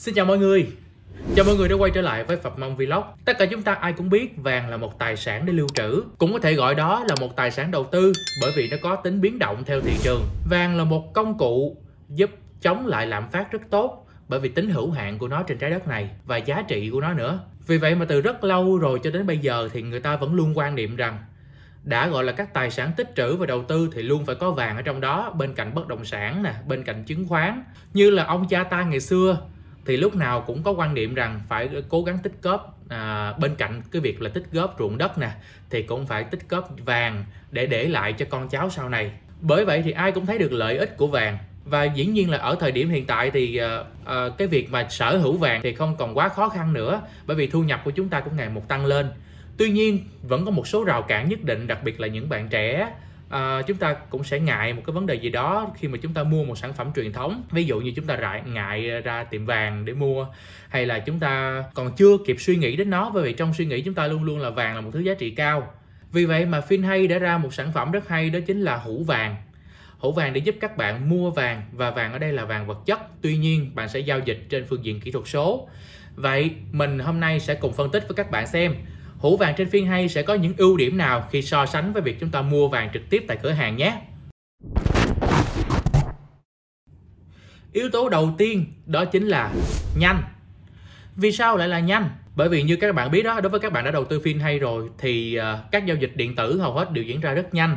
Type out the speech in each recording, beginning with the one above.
Xin chào mọi người. Chào mọi người đã quay trở lại với phật Mông Vlog. Tất cả chúng ta ai cũng biết vàng là một tài sản để lưu trữ. Cũng có thể gọi đó là một tài sản đầu tư Bởi vì nó có tính biến động theo thị trường. Vàng là một công cụ giúp chống lại lạm phát rất tốt bởi vì tính hữu hạn của nó trên trái đất này và giá trị của nó nữa. Vì vậy mà từ rất lâu rồi cho đến bây giờ thì người ta vẫn luôn quan niệm rằng đã gọi là các tài sản tích trữ và đầu tư thì luôn phải có vàng ở trong đó, bên cạnh bất động sản nè, bên cạnh chứng khoán. Như là ông cha ta ngày xưa thì lúc nào cũng có quan niệm rằng phải cố gắng tích góp à, bên cạnh cái việc là tích góp ruộng đất nè thì cũng phải tích góp vàng để để lại cho con cháu sau này. Bởi vậy thì ai cũng thấy được lợi ích của vàng. Và dĩ nhiên là ở thời điểm hiện tại thì à, à, cái việc mà sở hữu vàng thì không còn quá khó khăn nữa bởi vì thu nhập của chúng ta cũng ngày một tăng lên. Tuy nhiên vẫn có một số rào cản nhất định đặc biệt là những bạn trẻ uh, chúng ta cũng sẽ ngại một cái vấn đề gì đó khi mà chúng ta mua một sản phẩm truyền thống. Ví dụ như chúng ta ngại, ngại ra tiệm vàng để mua hay là chúng ta còn chưa kịp suy nghĩ đến nó bởi vì trong suy nghĩ chúng ta luôn luôn là vàng là một thứ giá trị cao. Vì vậy mà FinHay đã ra một sản phẩm rất hay đó chính là hũ vàng. Hũ vàng để giúp các bạn mua vàng và vàng ở đây là vàng vật chất. Tuy nhiên bạn sẽ giao dịch trên phương diện kỹ thuật số. Vậy mình hôm nay sẽ cùng phân tích với các bạn xem hũ vàng trên phiên hay sẽ có những ưu điểm nào khi so sánh với việc chúng ta mua vàng trực tiếp tại cửa hàng nhé. Yếu tố đầu tiên đó chính là nhanh. Vì sao lại là nhanh? Bởi vì như các bạn biết đó, đối với các bạn đã đầu tư phiên hay rồi thì ờ, các giao dịch điện tử hầu hết đều diễn ra rất nhanh.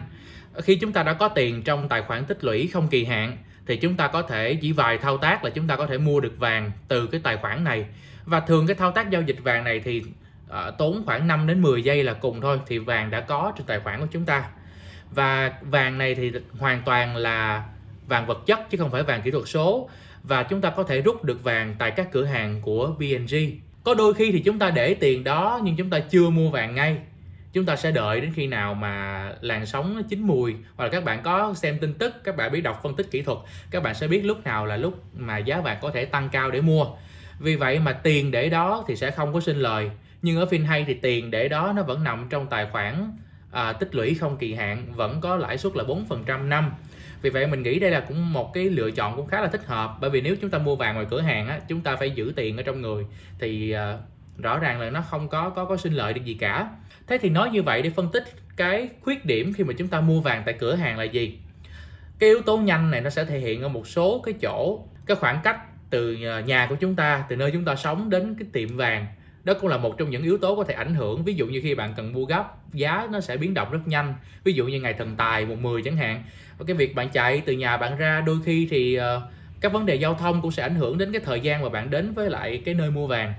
Khi chúng ta đã có tiền trong tài khoản tích lũy không kỳ hạn thì chúng ta có thể chỉ vài thao tác là chúng ta có thể mua được vàng từ cái tài khoản này. Và thường cái thao tác giao dịch vàng này thì uh, tốn khoảng 5 đến 10 giây là cùng thôi thì vàng đã có trên tài khoản của chúng ta. Và vàng này thì hoàn toàn là vàng vật chất chứ không phải vàng kỹ thuật số. Và chúng ta có thể rút được vàng tại các cửa hàng của BNG có đôi khi thì chúng ta để tiền đó nhưng chúng ta chưa mua vàng ngay. Chúng ta sẽ đợi đến khi nào mà làn sóng nó chín mùi hoặc là các bạn có xem tin tức các bạn biết đọc phân tích kỹ thuật các bạn sẽ biết lúc nào là lúc mà giá vàng có thể tăng cao để mua. Vì vậy mà tiền để đó thì sẽ không có sinh lời nhưng ở FinHay thì tiền để đó nó vẫn nằm trong tài khoản à, tích lũy không kỳ hạn vẫn có lãi suất là 4% năm. Vì vậy mình nghĩ đây là cũng một cái lựa chọn cũng khá là thích hợp. Bởi vì nếu chúng ta mua vàng ngoài cửa hàng á, chúng ta phải giữ tiền ở trong người. Thì à, rõ ràng là nó không có có có sinh lợi được gì cả. Thế thì nói như vậy để phân tích cái khuyết điểm khi mà chúng ta mua vàng tại cửa hàng là gì? Cái yếu tố nhanh này nó sẽ thể hiện ở một số cái chỗ cái khoảng cách từ à, nhà của chúng ta từ nơi chúng ta sống đến cái tiệm vàng đó cũng là một trong những yếu tố có thể ảnh hưởng. Ví dụ như khi bạn cần mua gấp giá nó sẽ biến động rất nhanh. Ví dụ như ngày thần tài một mười chẳng hạn. Và cái việc bạn chạy từ nhà bạn ra đôi khi thì uh, các vấn đề giao thông cũng sẽ ảnh hưởng đến cái thời gian mà bạn đến với lại cái nơi mua vàng.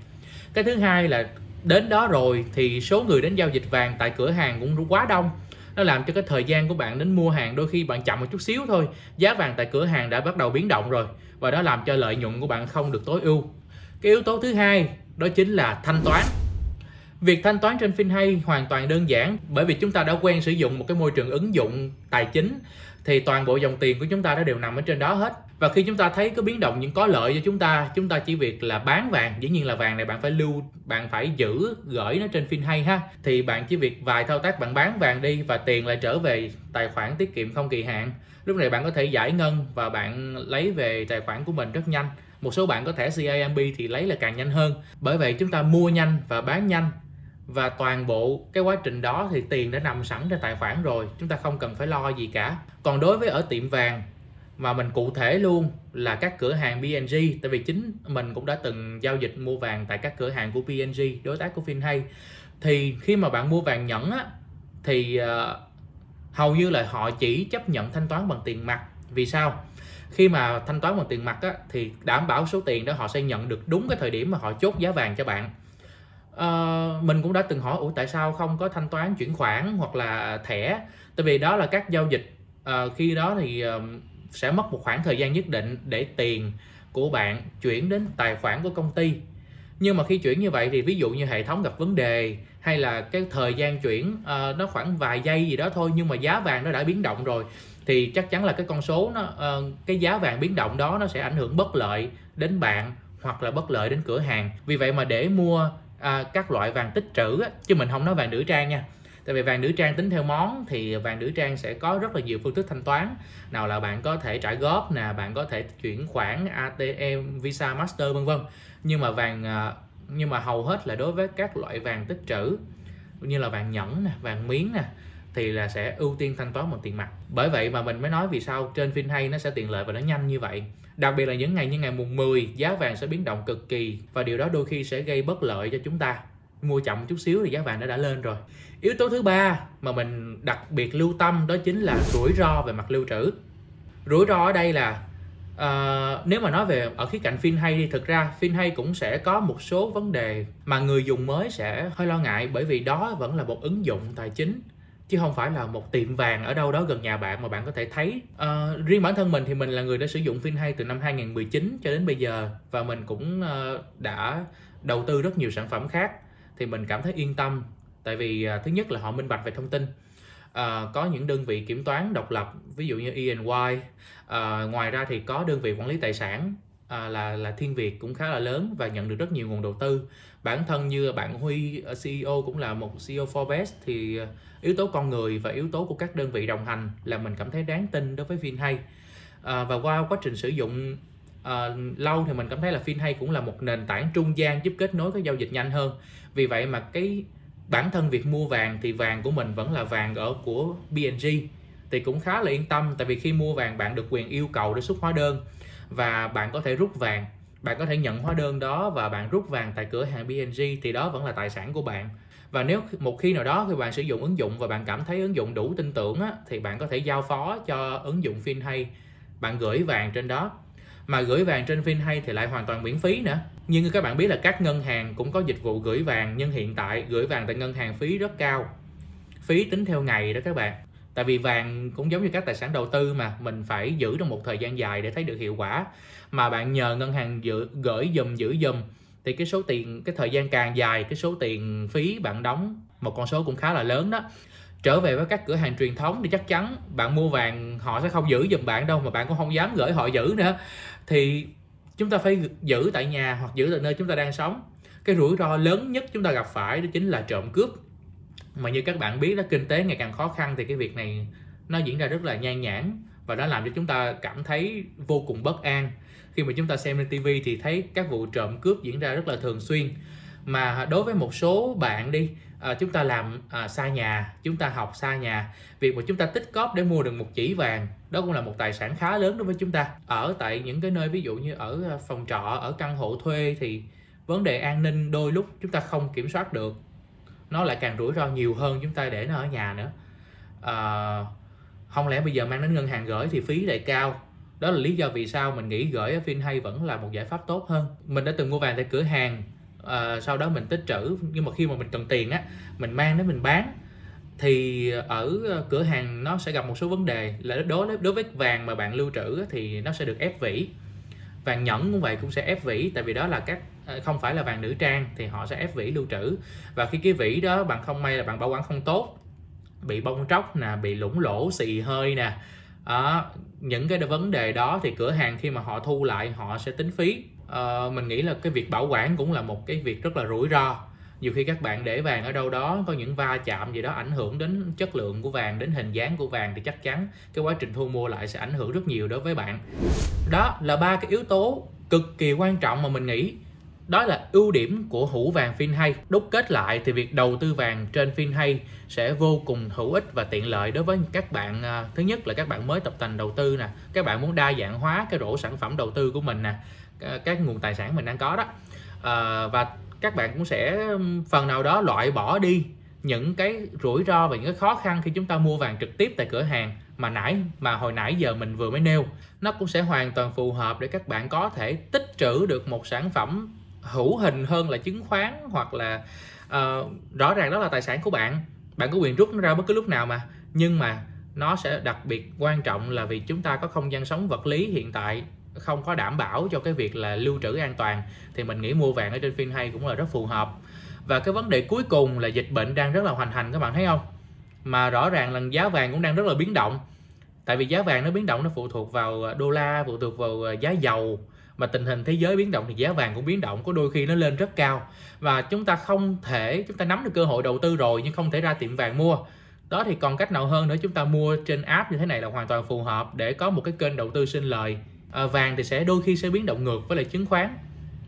Cái thứ hai là đến đó rồi thì số người đến giao dịch vàng tại cửa hàng cũng quá đông. Nó làm cho cái thời gian của bạn đến mua hàng đôi khi bạn chậm một chút xíu thôi. Giá vàng tại cửa hàng đã bắt đầu biến động rồi và đó làm cho lợi nhuận của bạn không được tối ưu. Cái yếu tố thứ hai đó chính là thanh toán. Việc thanh toán trên FinHay hoàn toàn đơn giản, bởi vì chúng ta đã quen sử dụng một cái môi trường ứng dụng tài chính, thì toàn bộ dòng tiền của chúng ta đã đều nằm ở trên đó hết. Và khi chúng ta thấy có biến động, những có lợi cho chúng ta chúng ta chỉ việc là bán vàng. Dĩ nhiên là vàng này bạn phải lưu, bạn phải giữ, gửi nó trên FinHay ha. Thì bạn chỉ việc vài thao tác bạn bán vàng đi và tiền lại trở về tài khoản tiết kiệm không kỳ hạn. Lúc này bạn có thể giải ngân và bạn lấy về tài khoản của mình rất nhanh một số bạn có thẻ CIMB thì lấy là càng nhanh hơn. Bởi vậy chúng ta mua nhanh và bán nhanh. Và toàn bộ cái quá trình đó thì tiền đã nằm sẵn trên tài khoản rồi. Chúng ta không cần phải lo gì cả. Còn đối với ở tiệm vàng mà mình cụ thể luôn là các cửa hàng PNG tại vì chính mình cũng đã từng giao dịch mua vàng tại các cửa hàng của PNG đối tác của FinHay thì khi mà bạn mua vàng nhẫn á thì uh, hầu như là họ chỉ chấp nhận thanh toán bằng tiền mặt. Vì sao? Khi mà thanh toán bằng tiền mặt á, thì đảm bảo số tiền đó họ sẽ nhận được đúng cái thời điểm mà họ chốt giá vàng cho bạn. À, mình cũng đã từng hỏi ủa tại sao không có thanh toán chuyển khoản hoặc là thẻ? Tại vì đó là các giao dịch à, khi đó thì uh, sẽ mất một khoảng thời gian nhất định để tiền của bạn chuyển đến tài khoản của công ty. Nhưng mà khi chuyển như vậy thì ví dụ như hệ thống gặp vấn đề hay là cái thời gian chuyển uh, nó khoảng vài giây gì đó thôi nhưng mà giá vàng nó đã biến động rồi thì chắc chắn là cái con số nó uh, cái giá vàng biến động đó nó sẽ ảnh hưởng bất lợi đến bạn hoặc là bất lợi đến cửa hàng. Vì vậy mà để mua uh, các loại vàng tích trữ chứ mình không nói vàng nữ trang nha. Tại vì vàng nữ trang tính theo món thì vàng nữ trang sẽ có rất là nhiều phương thức thanh toán. Nào là bạn có thể trả góp nè bạn có thể chuyển khoản ATM Visa Master vân vân. Nhưng mà vàng à, nhưng mà hầu hết là đối với các loại vàng tích trữ như là vàng nhẫn nè vàng miếng nè thì là sẽ ưu tiên thanh toán bằng tiền mặt. Bởi vậy mà mình mới nói vì sao trên FinHay nó sẽ tiện lợi và nó nhanh như vậy. Đặc biệt là những ngày như ngày mùng 10 giá vàng sẽ biến động cực kỳ và điều đó đôi khi sẽ gây bất lợi cho chúng ta. Mua chậm chút xíu thì giá vàng nó đã lên rồi. Yếu tố thứ ba mà mình đặc biệt lưu tâm đó chính là rủi ro về mặt lưu trữ. Rủi ro ở đây là uh, nếu mà nói về ở khía cạnh FinHay thì thực ra FinHay cũng sẽ có một số vấn đề mà người dùng mới sẽ hơi lo ngại bởi vì đó vẫn là một ứng dụng tài chính chứ không phải là một tiệm vàng ở đâu đó gần nhà bạn mà bạn có thể thấy. Uh, riêng bản thân mình thì mình là người đã sử dụng FinHay từ năm 2019 cho đến bây giờ và mình cũng uh, đã đầu tư rất nhiều sản phẩm khác. Thì mình cảm thấy yên tâm tại vì uh, thứ nhất là họ minh bạch về thông tin. Uh, có những đơn vị kiểm toán độc lập ví dụ như E&Y uh, ngoài ra thì có đơn vị quản lý tài sản à, là là Thiên Việt cũng khá là lớn và nhận được rất nhiều nguồn đầu tư. Bản thân như bạn Huy à, CEO cũng là một CEO Forbes thì à, yếu tố con người và yếu tố của các đơn vị đồng hành là mình cảm thấy đáng tin đối với FinHay. À, và qua quá trình sử dụng à, lâu thì mình cảm thấy là FinHay cũng là một nền tảng trung gian giúp kết nối các giao dịch nhanh hơn. Vì vậy mà cái bản thân việc mua vàng thì vàng của mình vẫn là vàng ở của BNG thì cũng khá là yên tâm tại vì khi mua vàng bạn được quyền yêu cầu để xuất hóa đơn và bạn có thể rút vàng. Bạn có thể nhận hóa đơn đó và bạn rút vàng tại cửa hàng BNG thì đó vẫn là tài sản của bạn. Và nếu một khi nào đó khi bạn sử dụng ứng dụng và bạn cảm thấy ứng dụng đủ tin tưởng á, thì bạn có thể giao phó cho ứng dụng FinHay bạn gửi vàng trên đó. Mà gửi vàng trên FinHay thì lại hoàn toàn miễn phí nữa. Nhưng các bạn biết là các ngân hàng cũng có dịch vụ gửi vàng nhưng hiện tại gửi vàng tại ngân hàng phí rất cao. Phí tính theo ngày đó các bạn tại vì vàng cũng giống như các tài sản đầu tư mà mình phải giữ trong một thời gian dài để thấy được hiệu quả. Mà bạn nhờ ngân hàng giữ, gửi dùm giữ dùm thì cái số tiền cái thời gian càng dài cái số tiền phí bạn đóng một con số cũng khá là lớn đó. Trở về với các cửa hàng truyền thống thì chắc chắn bạn mua vàng họ sẽ không giữ giùm bạn đâu mà bạn cũng không dám gửi họ giữ nữa. Thì chúng ta phải giữ tại nhà hoặc giữ tại nơi chúng ta đang sống. Cái rủi ro lớn nhất chúng ta gặp phải đó chính là trộm cướp mà như các bạn biết đó kinh tế ngày càng khó khăn thì cái việc này nó diễn ra rất là nhan nhản và nó làm cho chúng ta cảm thấy vô cùng bất an. Khi mà chúng ta xem lên TV thì thấy các vụ trộm cướp diễn ra rất là thường xuyên. Mà đối với một số bạn đi à, chúng ta làm à, xa nhà chúng ta học xa nhà việc mà chúng ta tích cóp để mua được một chỉ vàng đó cũng là một tài sản khá lớn đối với chúng ta. Ở tại những cái nơi ví dụ như ở à, phòng trọ ở căn hộ thuê thì vấn đề an ninh đôi lúc chúng ta không kiểm soát được nó lại càng rủi ro nhiều hơn chúng ta để nó ở nhà nữa. À, không lẽ bây giờ mang đến ngân hàng gửi thì phí lại cao? Đó là lý do vì sao mình nghĩ gửi ở FinHay vẫn là một giải pháp tốt hơn. Mình đã từng mua vàng tại cửa hàng à, sau đó mình tích trữ nhưng mà khi mà mình cần tiền á mình mang đến mình bán thì ở cửa hàng nó sẽ gặp một số vấn đề. Là đối đối với vàng mà bạn lưu trữ thì nó sẽ được ép vỉ vàng nhẫn cũng vậy cũng sẽ ép vỉ tại vì đó là các Ờ, không phải là vàng nữ trang thì họ sẽ ép vỉ lưu trữ. Và khi cái vỉ đó bạn không may là bạn bảo quản không tốt bị bong tróc nè bị lủng lỗ xì hơi nè à, những cái vấn đề đó thì cửa hàng khi mà họ thu lại họ sẽ tính phí. À, mình nghĩ là cái việc bảo quản cũng là một cái việc rất là rủi ro. Nhiều khi các bạn để vàng ở đâu đó có những va chạm gì đó ảnh hưởng đến chất lượng của vàng đến hình dáng của vàng thì chắc chắn cái quá trình thu mua lại sẽ ảnh hưởng rất nhiều đối với bạn. Đó là ba cái yếu tố cực kỳ quan trọng mà mình nghĩ đó là ưu điểm của hũ vàng FinHay. Đúc kết lại thì việc đầu tư vàng trên FinHay sẽ vô cùng hữu ích và tiện lợi đối với các bạn. À, thứ nhất là các bạn mới tập tành đầu tư nè, các bạn muốn đa dạng hóa cái rổ sản phẩm đầu tư của mình nè, à, các nguồn tài sản mình đang có đó. À, và các bạn cũng sẽ phần nào đó loại bỏ đi những cái rủi ro và những cái khó khăn khi chúng ta mua vàng trực tiếp tại cửa hàng mà nãy mà hồi nãy giờ mình vừa mới nêu nó cũng sẽ hoàn toàn phù hợp để các bạn có thể tích trữ được một sản phẩm hữu hình hơn là chứng khoán hoặc là uh, rõ ràng đó là tài sản của bạn. Bạn có quyền rút nó ra bất cứ lúc nào mà. Nhưng mà nó sẽ đặc biệt quan trọng là vì chúng ta có không gian sống vật lý hiện tại không có đảm bảo cho cái việc là lưu trữ an toàn thì mình nghĩ mua vàng ở trên phiên hay cũng là rất phù hợp. Và cái vấn đề cuối cùng là dịch bệnh đang rất là hoành hành các bạn thấy không? Mà rõ ràng là giá vàng cũng đang rất là biến động. Tại vì giá vàng nó biến động nó phụ thuộc vào đô la phụ thuộc vào ờ, giá dầu mà tình hình thế giới biến động thì giá vàng cũng biến động có đôi khi nó lên rất cao. Và chúng ta không thể chúng ta nắm được cơ hội đầu tư rồi nhưng không thể ra tiệm vàng mua. Đó thì còn cách nào hơn nữa? Chúng ta mua trên app như thế này là hoàn toàn phù hợp để có một cái kênh đầu tư sinh lời. À, vàng thì sẽ đôi khi sẽ biến động ngược với lại chứng khoán.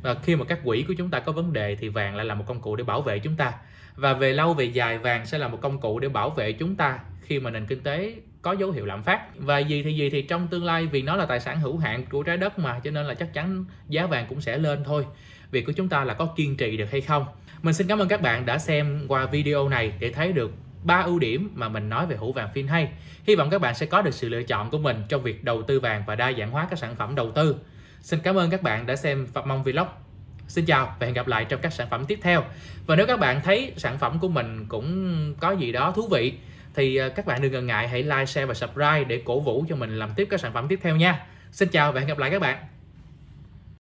Và khi mà các quỹ của chúng ta có vấn đề thì vàng lại là một công cụ để bảo vệ chúng ta. Và về lâu về dài vàng sẽ là một công cụ để bảo vệ chúng ta khi mà nền kinh tế có dấu hiệu lạm phát. Và gì thì gì thì trong tương lai, vì nó là tài sản hữu hạn của trái đất mà, cho nên là chắc chắn giá vàng cũng sẽ lên thôi. Việc của chúng ta là có kiên trì được hay không? Mình xin cảm ơn các bạn đã xem qua video này để thấy được ba ưu điểm mà mình nói về hũ vàng phim hay. Hy vọng các bạn sẽ có được sự lựa chọn của mình trong việc đầu tư vàng và đa dạng hóa các sản phẩm đầu tư. Xin cảm ơn các bạn đã xem Phạm Mong Vlog. Xin chào và hẹn gặp lại trong các sản phẩm tiếp theo. Và nếu các bạn thấy sản phẩm của mình cũng có gì đó thú vị thì ờ, các bạn đừng ngần ngại hãy like, share và subscribe để cổ vũ cho mình làm tiếp các sản phẩm tiếp theo nha. Xin chào và hẹn gặp lại các bạn.